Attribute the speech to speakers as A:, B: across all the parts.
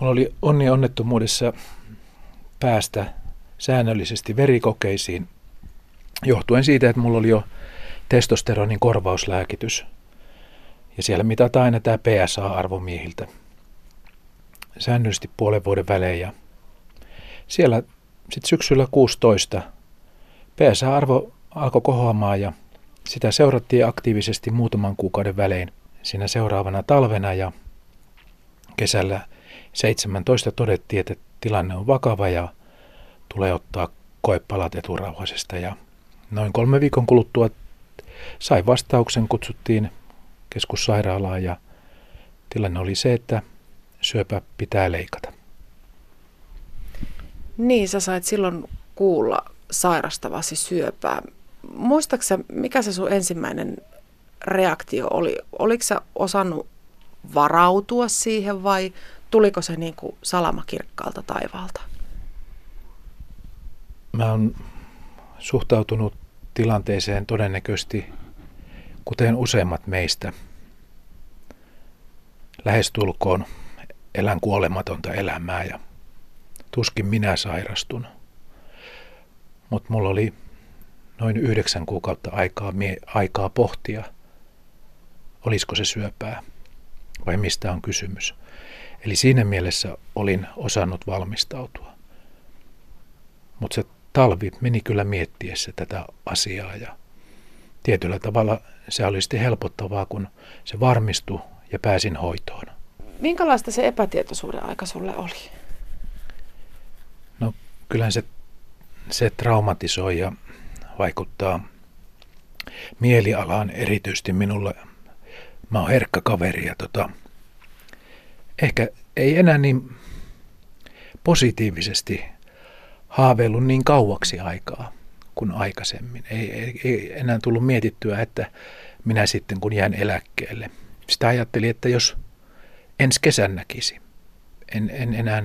A: Mulla oli onni onnettomuudessa päästä säännöllisesti verikokeisiin johtuen siitä, että mulla oli jo testosteronin korvauslääkitys. Ja siellä mitataan aina tämä PSA-arvo miehiltä säännöllisesti puolen vuoden välein. Ja siellä sitten syksyllä 16 PSA-arvo alkoi kohoamaan ja sitä seurattiin aktiivisesti muutaman kuukauden välein siinä seuraavana talvena ja kesällä 17 todettiin, että tilanne on vakava ja tulee ottaa koepalat eturauhasesta ja noin kolme viikon kuluttua sai vastauksen, kutsuttiin keskussairaalaan ja tilanne oli se, että syöpä pitää leikata.
B: Niin, sä sait silloin kuulla sairastavasi syöpää. Muistaaksä, mikä se sun ensimmäinen reaktio oli? Oliko sä osannut varautua siihen vai tuliko se niin kuin salamakirkkaalta taivaalta?
A: Mä oon suhtautunut tilanteeseen todennäköisesti, kuten useimmat meistä, lähestulkoon elän kuolematonta elämää ja tuskin minä sairastun. Mutta mulla oli noin yhdeksän kuukautta aikaa, mie, aikaa pohtia, olisiko se syöpää vai mistä on kysymys. Eli siinä mielessä olin osannut valmistautua. Mutta se talvi meni kyllä miettiessä tätä asiaa ja tietyllä tavalla se oli sitten helpottavaa, kun se varmistui ja pääsin hoitoon.
B: Minkälaista se epätietoisuuden aika sulle oli?
A: No kyllähän se, se traumatisoi ja vaikuttaa mielialaan erityisesti minulle. Mä oon herkkä kaveri ja tota, ehkä ei enää niin positiivisesti haaveillut niin kauaksi aikaa kuin aikaisemmin. Ei, ei, ei enää tullut mietittyä, että minä sitten kun jään eläkkeelle. Sitä ajattelin, että jos ensi kesän näkisi, en, en enää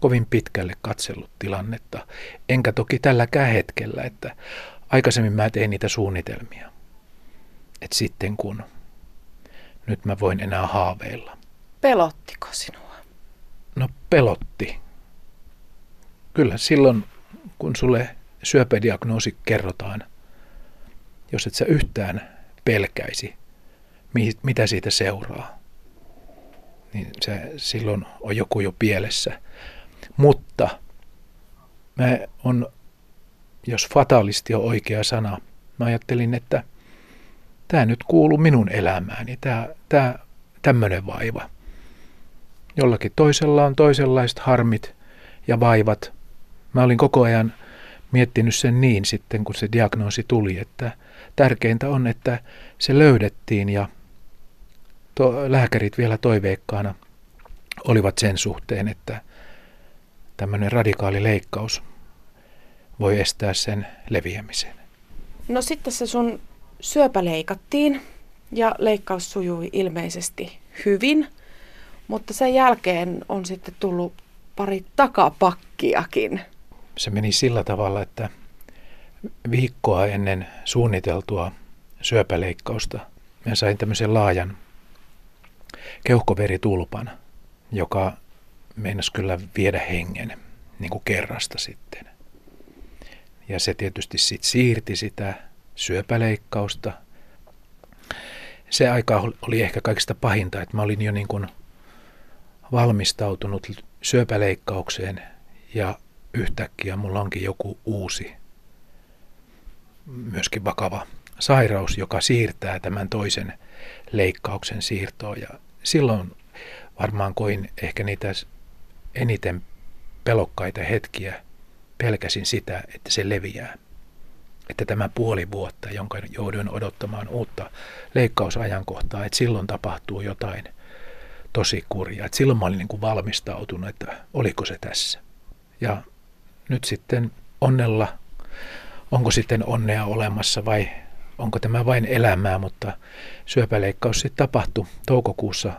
A: kovin pitkälle katsellut tilannetta. Enkä toki tälläkään hetkellä, että aikaisemmin mä tein niitä suunnitelmia. Että sitten kun nyt mä voin enää haaveilla.
B: Pelottiko sinua?
A: No pelotti. Kyllä silloin, kun sulle syöpädiagnoosi kerrotaan, jos et sä yhtään pelkäisi, mitä siitä seuraa, niin se silloin on joku jo pielessä. Mutta mä on, jos fatalisti on oikea sana, mä ajattelin, että tämä nyt kuuluu minun elämääni, tämä, tämä tämmöinen vaiva. Jollakin toisella on toisenlaiset harmit ja vaivat. Mä olin koko ajan miettinyt sen niin sitten, kun se diagnoosi tuli, että tärkeintä on, että se löydettiin ja to, lääkärit vielä toiveikkaana olivat sen suhteen, että tämmöinen radikaali leikkaus voi estää sen leviämisen.
B: No sitten se sun syöpä leikattiin ja leikkaus sujui ilmeisesti hyvin, mutta sen jälkeen on sitten tullut pari takapakkiakin.
A: Se meni sillä tavalla, että viikkoa ennen suunniteltua syöpäleikkausta mä sain tämmöisen laajan keuhkoveritulpan, joka meinasi kyllä viedä hengen niin kuin kerrasta sitten. Ja se tietysti sit siirti sitä syöpäleikkausta. Se aika oli ehkä kaikista pahinta, että mä olin jo niin kuin valmistautunut syöpäleikkaukseen ja yhtäkkiä mulla onkin joku uusi, myöskin vakava sairaus, joka siirtää tämän toisen leikkauksen siirtoon. Ja silloin varmaan koin ehkä niitä eniten pelokkaita hetkiä pelkäsin sitä, että se leviää. Että tämä puoli vuotta, jonka jouduin odottamaan uutta leikkausajankohtaa, että silloin tapahtuu jotain tosi kurjaa. Että silloin mä olin niin kuin valmistautunut, että oliko se tässä. Ja nyt sitten onnella, onko sitten onnea olemassa vai onko tämä vain elämää, mutta syöpäleikkaus sitten tapahtui toukokuussa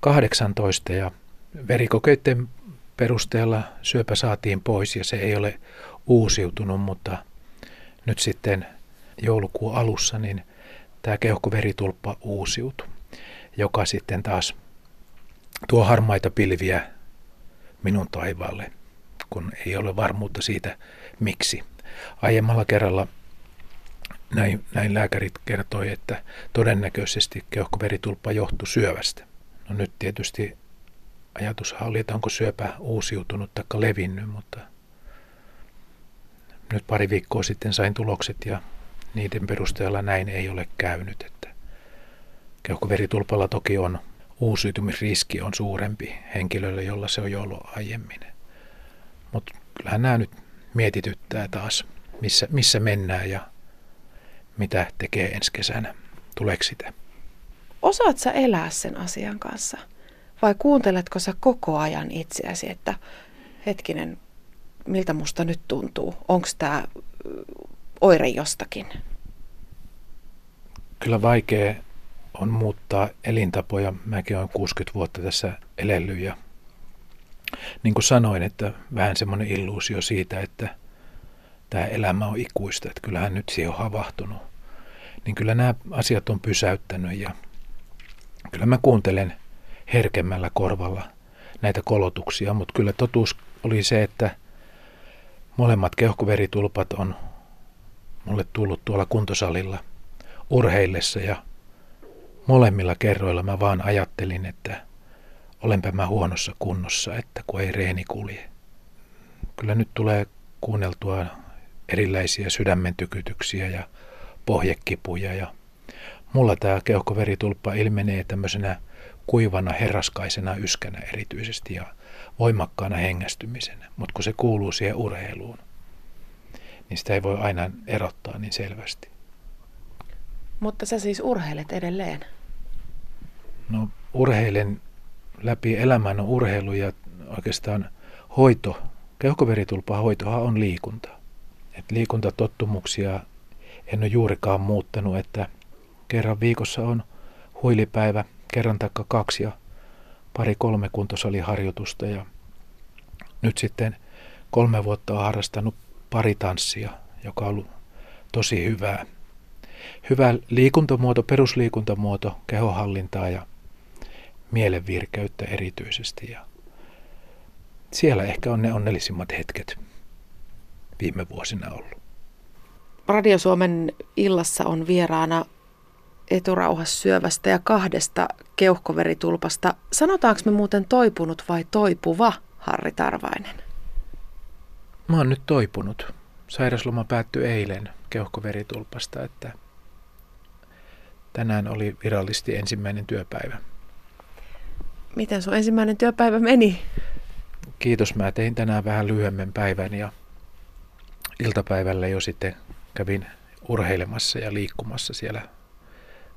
A: 18 ja verikokeiden perusteella syöpä saatiin pois ja se ei ole uusiutunut, mutta nyt sitten joulukuun alussa niin tämä keuhkoveritulppa uusiutui, joka sitten taas tuo harmaita pilviä minun taivaalle, kun ei ole varmuutta siitä, miksi. Aiemmalla kerralla näin, näin lääkärit kertoi, että todennäköisesti keuhkoveritulppa johtui syövästä. No nyt tietysti ajatushan oli, että onko syöpä uusiutunut tai levinnyt, mutta nyt pari viikkoa sitten sain tulokset ja niiden perusteella näin ei ole käynyt. Että keuhkoveritulpalla toki on uusiutumisriski on suurempi henkilölle, jolla se on jo ollut aiemmin. Mutta kyllähän nämä nyt mietityttää taas, missä, missä mennään ja mitä tekee ensi kesänä. Tuleeko sitä?
B: Osaat sä elää sen asian kanssa? Vai kuunteletko sä koko ajan itseäsi, että hetkinen, miltä musta nyt tuntuu? Onko tämä oire jostakin?
A: Kyllä vaikea on muuttaa elintapoja. Mäkin olen 60 vuotta tässä elellyt ja niin kuin sanoin, että vähän semmoinen illuusio siitä, että tämä elämä on ikuista, että kyllähän nyt siihen on havahtunut. Niin kyllä nämä asiat on pysäyttänyt ja kyllä mä kuuntelen herkemmällä korvalla näitä kolotuksia, mutta kyllä totuus oli se, että molemmat keuhkoveritulpat on mulle tullut tuolla kuntosalilla urheillessa ja molemmilla kerroilla mä vaan ajattelin, että olenpä mä huonossa kunnossa, että kun ei reeni kulje. Kyllä nyt tulee kuunneltua erilaisia sydämen tykytyksiä ja pohjekipuja ja mulla tämä keuhkoveritulppa ilmenee tämmöisenä kuivana herraskaisena yskänä erityisesti ja voimakkaana hengästymisenä, mutta kun se kuuluu siihen urheiluun, niin sitä ei voi aina erottaa niin selvästi.
B: Mutta sä siis urheilet edelleen?
A: No urheilen läpi elämän on urheilu ja oikeastaan hoito, keuhkoveritulpa hoitohan on liikunta. Et liikuntatottumuksia en ole juurikaan muuttanut, että kerran viikossa on huilipäivä, kerran taikka kaksi ja pari kolme kuntosaliharjoitusta ja nyt sitten kolme vuotta on harrastanut pari tanssia, joka on ollut tosi hyvää. Hyvä liikuntamuoto, perusliikuntamuoto, kehohallintaa ja mielenvirkeyttä erityisesti. Ja siellä ehkä on ne onnellisimmat hetket viime vuosina ollut.
B: Radio Suomen illassa on vieraana eturauhassyövästä ja kahdesta keuhkoveritulpasta. Sanotaanko me muuten toipunut vai toipuva, Harri Tarvainen?
A: Mä oon nyt toipunut. Sairasloma päättyi eilen keuhkoveritulpasta, että tänään oli virallisesti ensimmäinen työpäivä.
B: Miten sun ensimmäinen työpäivä meni?
A: Kiitos. Mä tein tänään vähän lyhyemmän päivän ja iltapäivällä jo sitten kävin urheilemassa ja liikkumassa siellä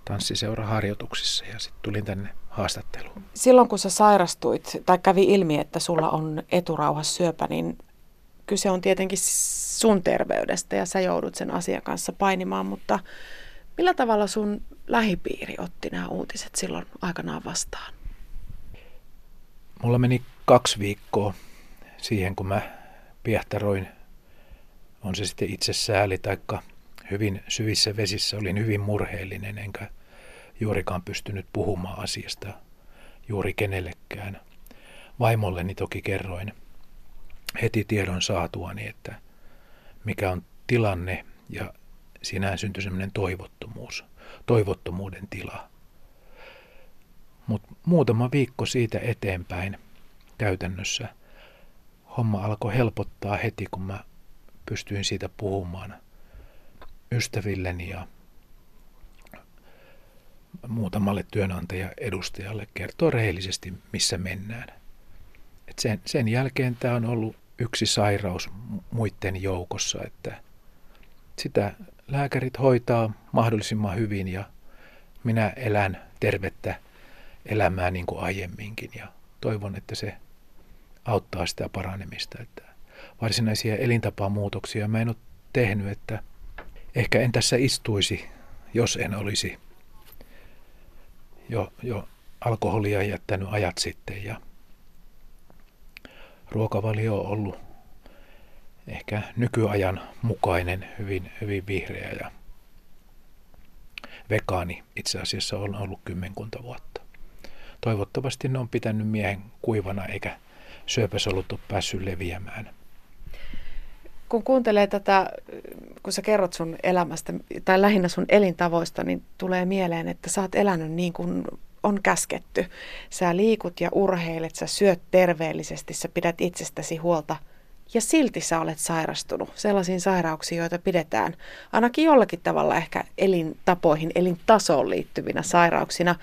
A: tanssiseuraharjoituksissa ja sitten tulin tänne haastatteluun.
B: Silloin kun sä sairastuit tai kävi ilmi, että sulla on eturauhassyöpä, niin kyse on tietenkin sun terveydestä ja sä joudut sen asian kanssa painimaan, mutta millä tavalla sun lähipiiri otti nämä uutiset silloin aikanaan vastaan?
A: Mulla meni kaksi viikkoa siihen, kun mä piehtaroin, on se sitten itse sääli taikka hyvin syvissä vesissä, olin hyvin murheellinen, enkä juurikaan pystynyt puhumaan asiasta juuri kenellekään. Vaimolleni toki kerroin heti tiedon saatuani, että mikä on tilanne ja siinä syntyi semmoinen toivottomuus, toivottomuuden tila. Mutta muutama viikko siitä eteenpäin käytännössä homma alkoi helpottaa heti, kun mä pystyin siitä puhumaan ystävilleni ja muutamalle työnantaja edustajalle kertoo rehellisesti, missä mennään. Et sen, sen jälkeen tämä on ollut yksi sairaus muiden joukossa, että sitä lääkärit hoitaa mahdollisimman hyvin ja minä elän tervettä elämää niin kuin aiemminkin ja toivon, että se auttaa sitä paranemista. Että varsinaisia elintapamuutoksia mä en ole tehnyt, että ehkä en tässä istuisi, jos en olisi jo, jo alkoholia jättänyt ajat sitten ja ruokavalio on ollut ehkä nykyajan mukainen, hyvin, hyvin vihreä ja vegaani itse asiassa on ollut kymmenkunta vuotta. toivottavasti ne on pitänyt miehen kuivana eikä syöpäsolut ole päässyt leviämään.
B: Kun kuuntelee tätä, kun sä kerrot sun elämästä tai lähinnä sun elintavoista, niin tulee mieleen, että sä oot elänyt niin kuin on käsketty. Sä liikut ja urheilet, sä syöt terveellisesti, sä pidät itsestäsi huolta ja silti sä olet sairastunut sellaisiin sairauksiin, joita pidetään ainakin jollakin tavalla ehkä elintapoihin, elintasoon liittyvinä sairauksina.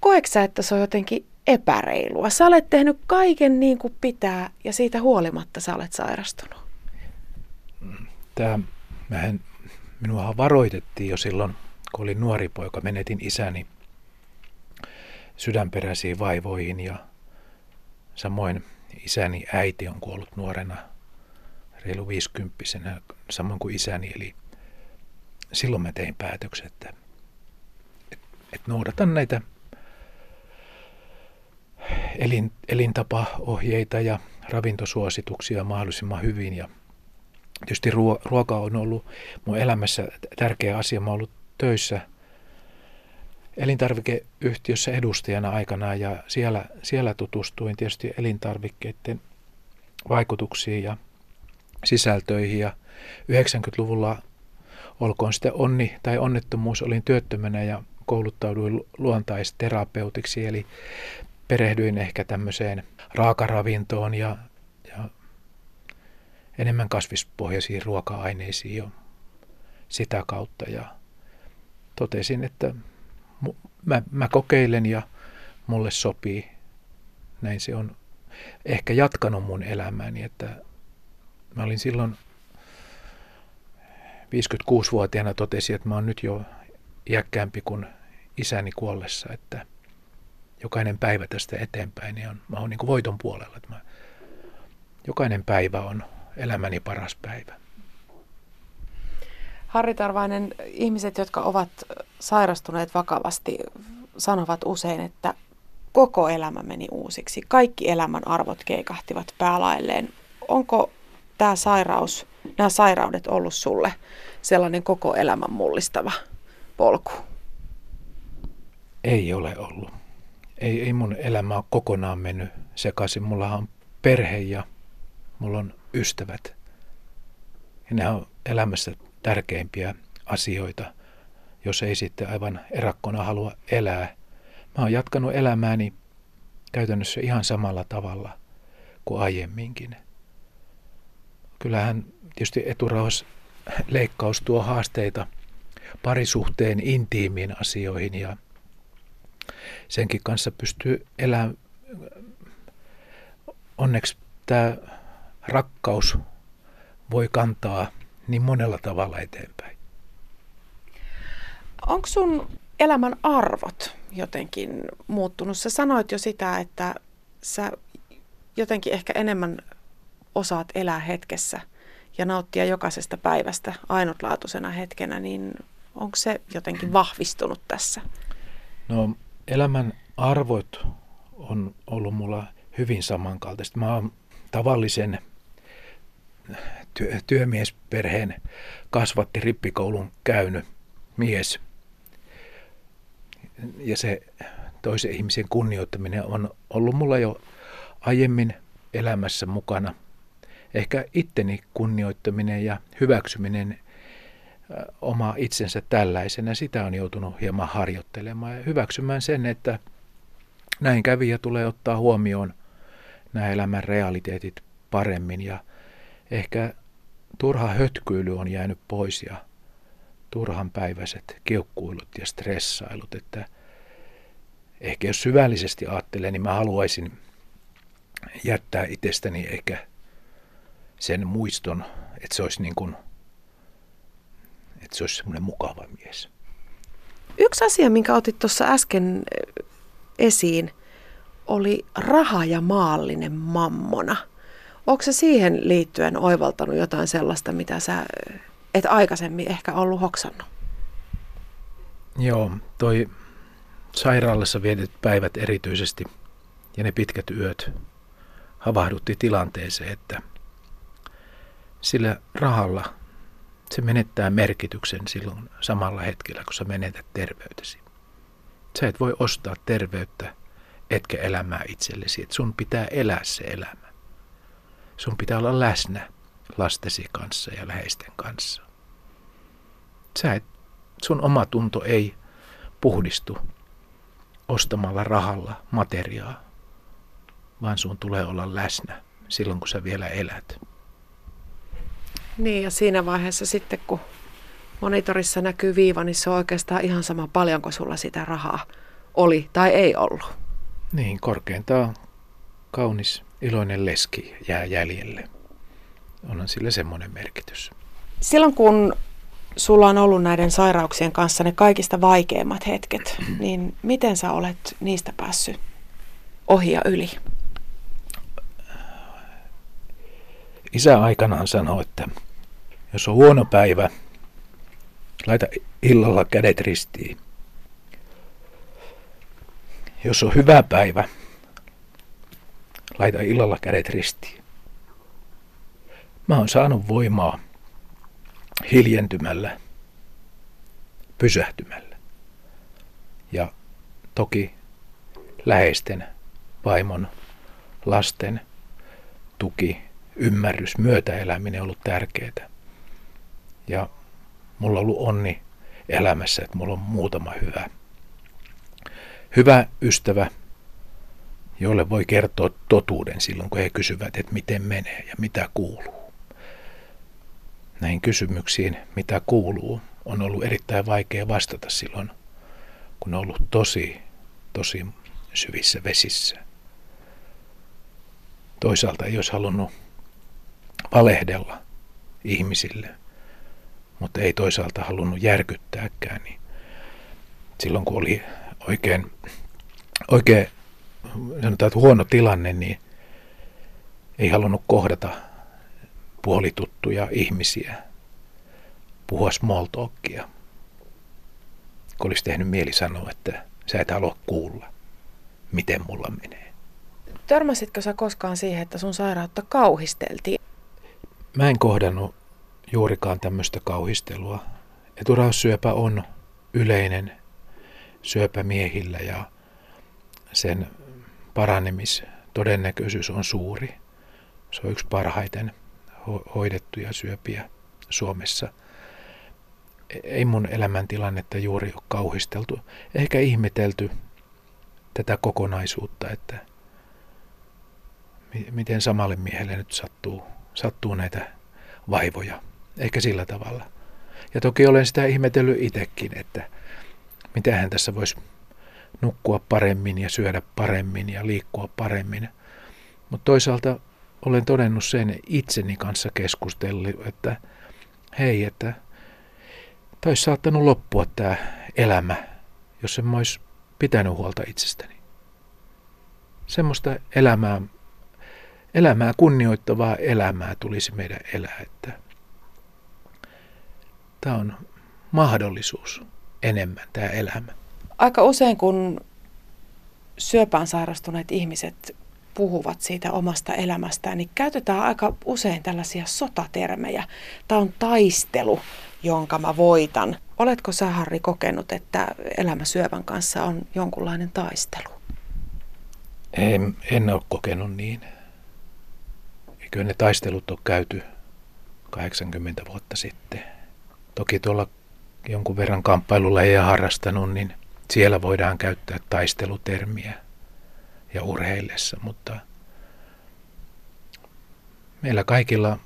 B: Koetko sä, että se on jotenkin epäreilua? Sä olet tehnyt kaiken niin kuin pitää ja siitä huolimatta sä olet sairastunut.
A: Tämä, mähän, minua varoitettiin jo silloin, kun olin nuori poika, menetin isäni sydänperäisiin vaivoihin ja samoin isäni äiti on kuollut nuorena, reilu viisikymppisenä, samoin kuin isäni. Eli silloin mä tein päätöksen, että, että, noudatan näitä elin, elintapaohjeita ja ravintosuosituksia mahdollisimman hyvin. Ja tietysti ruo, ruoka on ollut mun elämässä tärkeä asia. Mä oon ollut töissä – elintarvikeyhtiössä edustajana aikanaan ja siellä, siellä tutustuin tietysti elintarvikkeiden vaikutuksiin ja sisältöihin. Ja 90-luvulla olkoon sitten onni tai onnettomuus, olin työttömänä ja kouluttauduin luontaisterapeutiksi, eli perehdyin ehkä tämmöiseen raakaravintoon ja, ja enemmän kasvispohjaisiin ruoka-aineisiin jo sitä kautta. Ja totesin, että mä, mä kokeilen ja mulle sopii. Näin se on ehkä jatkanut mun elämääni, että mä olin silloin 56-vuotiaana totesin, että mä oon nyt jo iäkkäämpi kuin isäni kuollessa, että jokainen päivä tästä eteenpäin niin on, mä oon niin voiton puolella. Että mä, jokainen päivä on elämäni paras päivä.
B: Harri Tarvainen, ihmiset, jotka ovat sairastuneet vakavasti, sanovat usein, että koko elämä meni uusiksi. Kaikki elämän arvot keikahtivat päälailleen. Onko tämä sairaus, nämä sairaudet ollut sulle sellainen koko elämän mullistava polku?
A: Ei ole ollut. Ei, ei mun elämä ole kokonaan mennyt sekaisin. Mulla on perhe ja mulla on ystävät. Ja nämä on elämässä tärkeimpiä asioita, jos ei sitten aivan erakkona halua elää. Mä oon jatkanut elämääni käytännössä ihan samalla tavalla kuin aiemminkin. Kyllähän tietysti eturauhas leikkaus tuo haasteita parisuhteen intiimiin asioihin ja senkin kanssa pystyy elämään. Onneksi tämä rakkaus voi kantaa niin monella tavalla eteenpäin.
B: Onko sun elämän arvot jotenkin muuttunut? Sä sanoit jo sitä, että sä jotenkin ehkä enemmän osaat elää hetkessä ja nauttia jokaisesta päivästä ainutlaatuisena hetkenä, niin onko se jotenkin vahvistunut tässä?
A: No elämän arvot on ollut mulla hyvin samankaltaista. Mä oon tavallisen työ, työmiesperheen kasvatti rippikoulun käynyt mies. Ja se toisen ihmisen kunnioittaminen on ollut mulla jo aiemmin elämässä mukana. Ehkä itteni kunnioittaminen ja hyväksyminen oma itsensä tällaisena, sitä on joutunut hieman harjoittelemaan ja hyväksymään sen, että näin kävi ja tulee ottaa huomioon nämä elämän realiteetit paremmin ja ehkä turha hötkyily on jäänyt pois ja turhan päiväiset kiukkuilut ja stressailut, että ehkä jos syvällisesti ajattelen, niin mä haluaisin jättää itsestäni ehkä sen muiston, että se olisi niin kuin, että se olisi semmoinen mukava mies.
B: Yksi asia, minkä otit tuossa äsken esiin, oli raha ja maallinen mammona – Onko se siihen liittyen oivaltanut jotain sellaista, mitä sä et aikaisemmin ehkä ollut hoksannut?
A: Joo, toi sairaalassa vietet päivät erityisesti ja ne pitkät yöt havahdutti tilanteeseen, että sillä rahalla se menettää merkityksen silloin samalla hetkellä, kun sä menetät terveytesi. Sä et voi ostaa terveyttä etkä elämää itsellesi. Et sun pitää elää se elämä. Sun pitää olla läsnä lastesi kanssa ja läheisten kanssa. Sä et, sun oma tunto ei puhdistu ostamalla rahalla materiaa, vaan sun tulee olla läsnä silloin, kun sä vielä elät.
B: Niin, ja siinä vaiheessa sitten, kun monitorissa näkyy viiva, niin se on oikeastaan ihan sama paljonko sulla sitä rahaa oli tai ei ollut.
A: Niin, korkeintaan kaunis, iloinen leski jää jäljelle. Onhan sillä semmoinen merkitys.
B: Silloin kun sulla on ollut näiden sairauksien kanssa ne kaikista vaikeimmat hetket, niin miten sä olet niistä päässyt ohi ja yli?
A: Isä aikanaan sanoi, että jos on huono päivä, laita illalla kädet ristiin. Jos on hyvä päivä, laita illalla kädet ristiin. Mä oon saanut voimaa hiljentymällä, pysähtymällä. Ja toki läheisten, vaimon, lasten tuki, ymmärrys, myötäeläminen on ollut tärkeää. Ja mulla on ollut onni elämässä, että mulla on muutama hyvä, hyvä ystävä, jolle voi kertoa totuuden silloin, kun he kysyvät, että miten menee ja mitä kuuluu. Näihin kysymyksiin, mitä kuuluu, on ollut erittäin vaikea vastata silloin, kun on ollut tosi, tosi syvissä vesissä. Toisaalta ei olisi halunnut valehdella ihmisille, mutta ei toisaalta halunnut järkyttääkään. Niin silloin kun oli oikein, oikein sanotaan, että huono tilanne, niin ei halunnut kohdata puolituttuja ihmisiä, puhua small talkia. Kun olisi tehnyt mieli sanoa, että sä et halua kuulla, miten mulla menee.
B: Törmäsitkö sä koskaan siihen, että sun sairautta kauhisteltiin?
A: Mä en kohdannut juurikaan tämmöistä kauhistelua. Eturauhassyöpä on yleinen syöpä miehillä ja sen paranemistodennäköisyys on suuri. Se on yksi parhaiten ho- hoidettuja syöpiä Suomessa. Ei mun elämäntilannetta juuri ole kauhisteltu. Ehkä ihmetelty tätä kokonaisuutta, että miten samalle miehelle nyt sattuu, sattuu näitä vaivoja. Ehkä sillä tavalla. Ja toki olen sitä ihmetellyt itsekin, että mitähän tässä voisi nukkua paremmin ja syödä paremmin ja liikkua paremmin. Mutta toisaalta olen todennut sen itseni kanssa keskustellut, että hei, että olisi saattanut loppua tämä elämä, jos en olisi pitänyt huolta itsestäni. Semmoista elämää, elämää kunnioittavaa elämää tulisi meidän elää, että tämä on mahdollisuus enemmän tämä elämä.
B: Aika usein kun syöpään sairastuneet ihmiset puhuvat siitä omasta elämästään, niin käytetään aika usein tällaisia sotatermejä. Tämä on taistelu, jonka mä voitan. Oletko sä, Harri, kokenut, että elämä syövän kanssa on jonkunlainen taistelu?
A: En, en ole kokenut niin. Eikö ne taistelut ole käyty 80 vuotta sitten? Toki tuolla jonkun verran kamppailulla ei harrastanut, niin siellä voidaan käyttää taistelutermiä ja urheillessa, mutta meillä kaikilla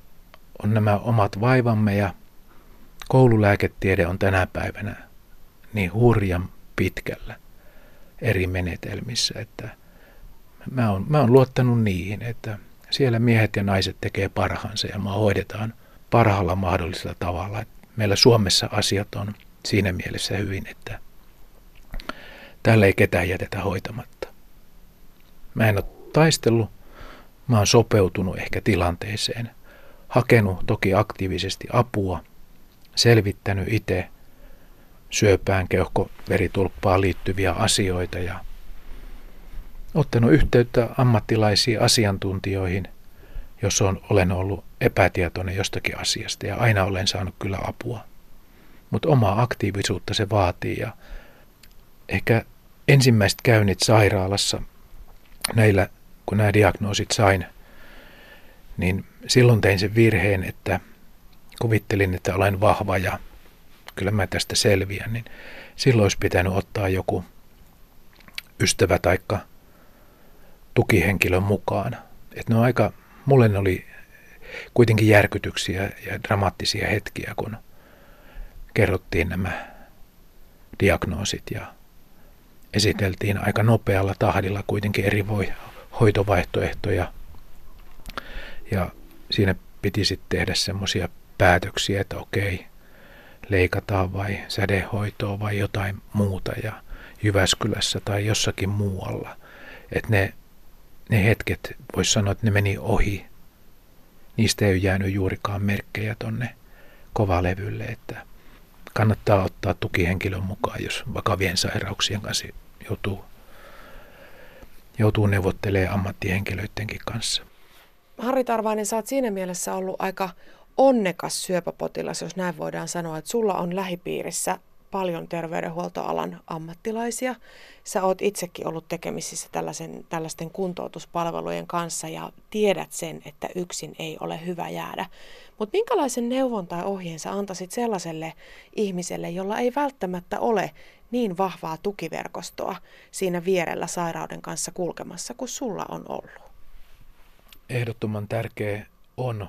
A: on nämä omat vaivamme ja koululääketiede on tänä päivänä niin hurjan pitkällä eri menetelmissä, että mä oon, mä oon luottanut niihin, että siellä miehet ja naiset tekee parhaansa ja mä hoidetaan parhaalla mahdollisella tavalla. Meillä Suomessa asiat on siinä mielessä hyvin, että täällä ei ketään jätetä hoitamatta. Mä en ole taistellut, mä oon sopeutunut ehkä tilanteeseen, hakenut toki aktiivisesti apua, selvittänyt itse syöpään, keuhkoveritulppaan liittyviä asioita ja ottanut yhteyttä ammattilaisiin asiantuntijoihin, jos on, olen ollut epätietoinen jostakin asiasta ja aina olen saanut kyllä apua. Mutta omaa aktiivisuutta se vaatii ja ehkä ensimmäiset käynnit sairaalassa näillä, kun nämä diagnoosit sain, niin silloin tein sen virheen, että kuvittelin, että olen vahva ja kyllä mä tästä selviän, niin silloin olisi pitänyt ottaa joku ystävä taikka tukihenkilö mukaan. Et ne on aika, mulle ne oli kuitenkin järkytyksiä ja dramaattisia hetkiä, kun kerrottiin nämä diagnoosit ja esiteltiin aika nopealla tahdilla kuitenkin eri voi, hoitovaihtoehtoja. Ja siinä piti sitten tehdä semmoisia päätöksiä, että okei, leikataan vai sädehoitoa vai jotain muuta ja Jyväskylässä tai jossakin muualla. Että ne, ne hetket, voisi sanoa, että ne meni ohi. Niistä ei ole jäänyt juurikaan merkkejä tonne kovalevylle, että kannattaa ottaa tukihenkilön mukaan, jos vakavien sairauksien kanssa joutuu, joutuu neuvottelemaan ammattihenkilöidenkin kanssa.
B: Harri Tarvainen, sä oot siinä mielessä ollut aika onnekas syöpäpotilas, jos näin voidaan sanoa, että sulla on lähipiirissä paljon terveydenhuoltoalan ammattilaisia. Sä oot itsekin ollut tekemisissä tällaisen, tällaisten kuntoutuspalvelujen kanssa ja tiedät sen, että yksin ei ole hyvä jäädä. Mutta minkälaisen neuvon tai ohjeen sä antaisit sellaiselle ihmiselle, jolla ei välttämättä ole niin vahvaa tukiverkostoa siinä vierellä sairauden kanssa kulkemassa kuin sulla on ollut?
A: Ehdottoman tärkeä on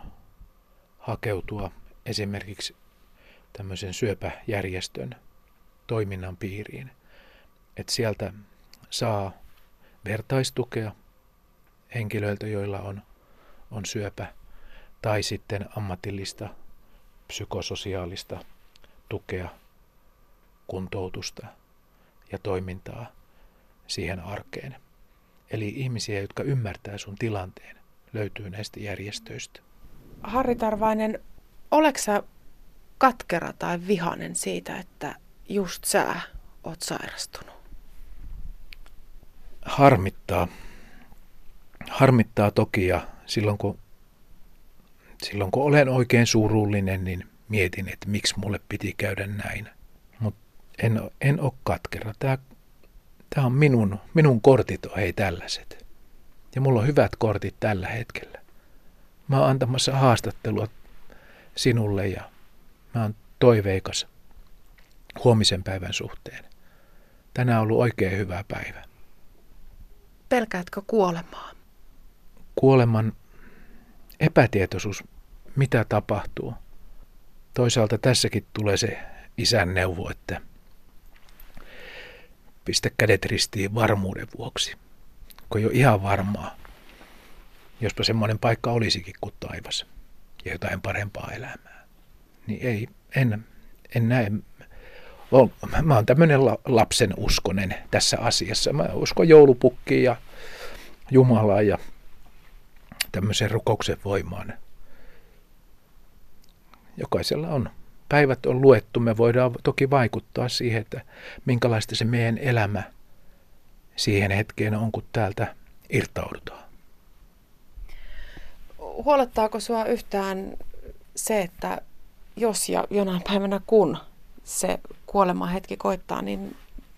A: hakeutua esimerkiksi tämmöisen syöpäjärjestön toiminnan piiriin. Että sieltä saa vertaistukea henkilöiltä, joilla on, on syöpä, tai sitten ammatillista psykososiaalista tukea, kuntoutusta ja toimintaa siihen arkeen. Eli ihmisiä, jotka ymmärtää sun tilanteen, löytyy näistä järjestöistä.
B: Harri Tarvainen, oleksä katkera tai vihanen siitä, että just sä oot sairastunut?
A: Harmittaa. Harmittaa toki ja silloin kun, silloin kun olen oikein surullinen, niin mietin, että miksi mulle piti käydä näin. Mutta en, en ole katkera. Tämä, tämä on minun, minun kortit on hei tällaiset. Ja mulla on hyvät kortit tällä hetkellä. Mä oon antamassa haastattelua sinulle ja mä oon toiveikas huomisen päivän suhteen. Tänään on ollut oikein hyvä päivä.
B: Pelkäätkö kuolemaa?
A: Kuoleman epätietoisuus, mitä tapahtuu. Toisaalta tässäkin tulee se isän neuvo, että pistä kädet ristiin varmuuden vuoksi, kun ei ole ihan varmaa, jospa semmoinen paikka olisikin kuin taivas ja jotain parempaa elämää. Niin ei, en, en näe on, mä oon tämmöinen lapsen uskonen tässä asiassa. Mä uskon joulupukkiin ja Jumalaan ja tämmöisen rukouksen voimaan. Jokaisella on. Päivät on luettu. Me voidaan toki vaikuttaa siihen, että minkälaista se meidän elämä siihen hetkeen on, kun täältä irtaudutaan.
B: Huolettaako sinua yhtään se, että jos ja jonain päivänä kun se kuoleman hetki koittaa, niin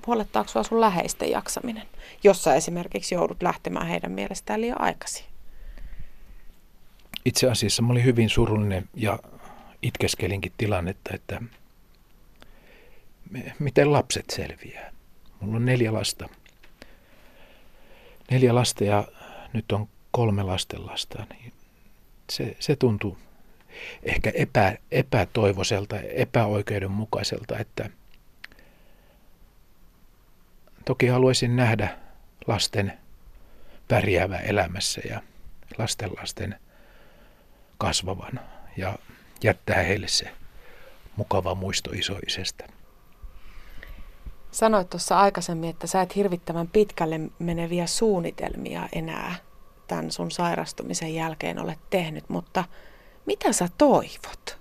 B: huolettaako sinua sun läheisten jaksaminen, jos sä esimerkiksi joudut lähtemään heidän mielestään liian aikaisin?
A: Itse asiassa mä olin hyvin surullinen ja itkeskelinkin tilannetta, että miten lapset selviää. Mulla on neljä lasta. Neljä lasta ja nyt on kolme lastenlasta. Niin se, se tuntuu ehkä epä, epätoivoiselta, epäoikeudenmukaiselta, että – Toki haluaisin nähdä lasten pärjäävä elämässä ja lasten kasvavan ja jättää heille se mukava muisto isoisestä.
B: Sanoit tuossa aikaisemmin, että sä et hirvittävän pitkälle meneviä suunnitelmia enää tämän sun sairastumisen jälkeen ole tehnyt, mutta mitä sä toivot?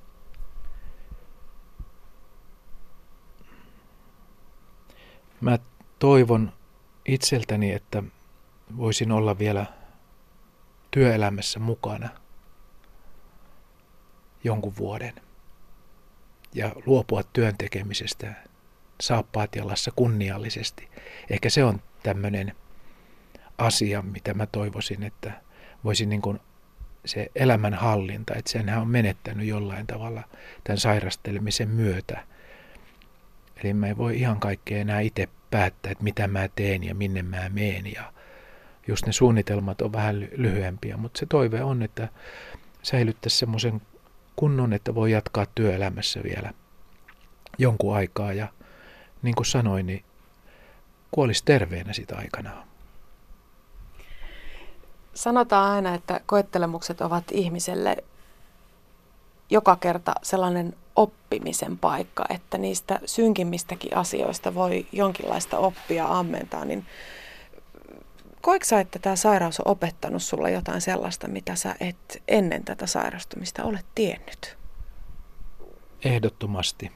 A: Mä toivon itseltäni, että voisin olla vielä työelämässä mukana jonkun vuoden ja luopua työn tekemisestä saappaat jalassa kunniallisesti. Ehkä se on tämmöinen asia, mitä mä toivoisin, että voisin niin kuin se elämänhallinta, että senhän on menettänyt jollain tavalla tämän sairastelemisen myötä. Eli mä en voi ihan kaikkea enää itse päättää, että mitä mä teen ja minne mä meen. Ja just ne suunnitelmat on vähän lyhyempiä, mutta se toive on, että säilyttäisi semmoisen kunnon, että voi jatkaa työelämässä vielä jonkun aikaa. Ja niin kuin sanoin, niin kuolisi terveenä sitä aikanaan.
B: Sanotaan aina, että koettelemukset ovat ihmiselle joka kerta sellainen oppimisen paikka, että niistä synkimmistäkin asioista voi jonkinlaista oppia ammentaa, niin koetko sä, että tämä sairaus on opettanut sulla jotain sellaista, mitä sä et ennen tätä sairastumista ole tiennyt?
A: Ehdottomasti.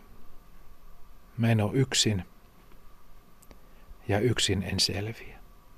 A: Mä en ole yksin ja yksin en selviä.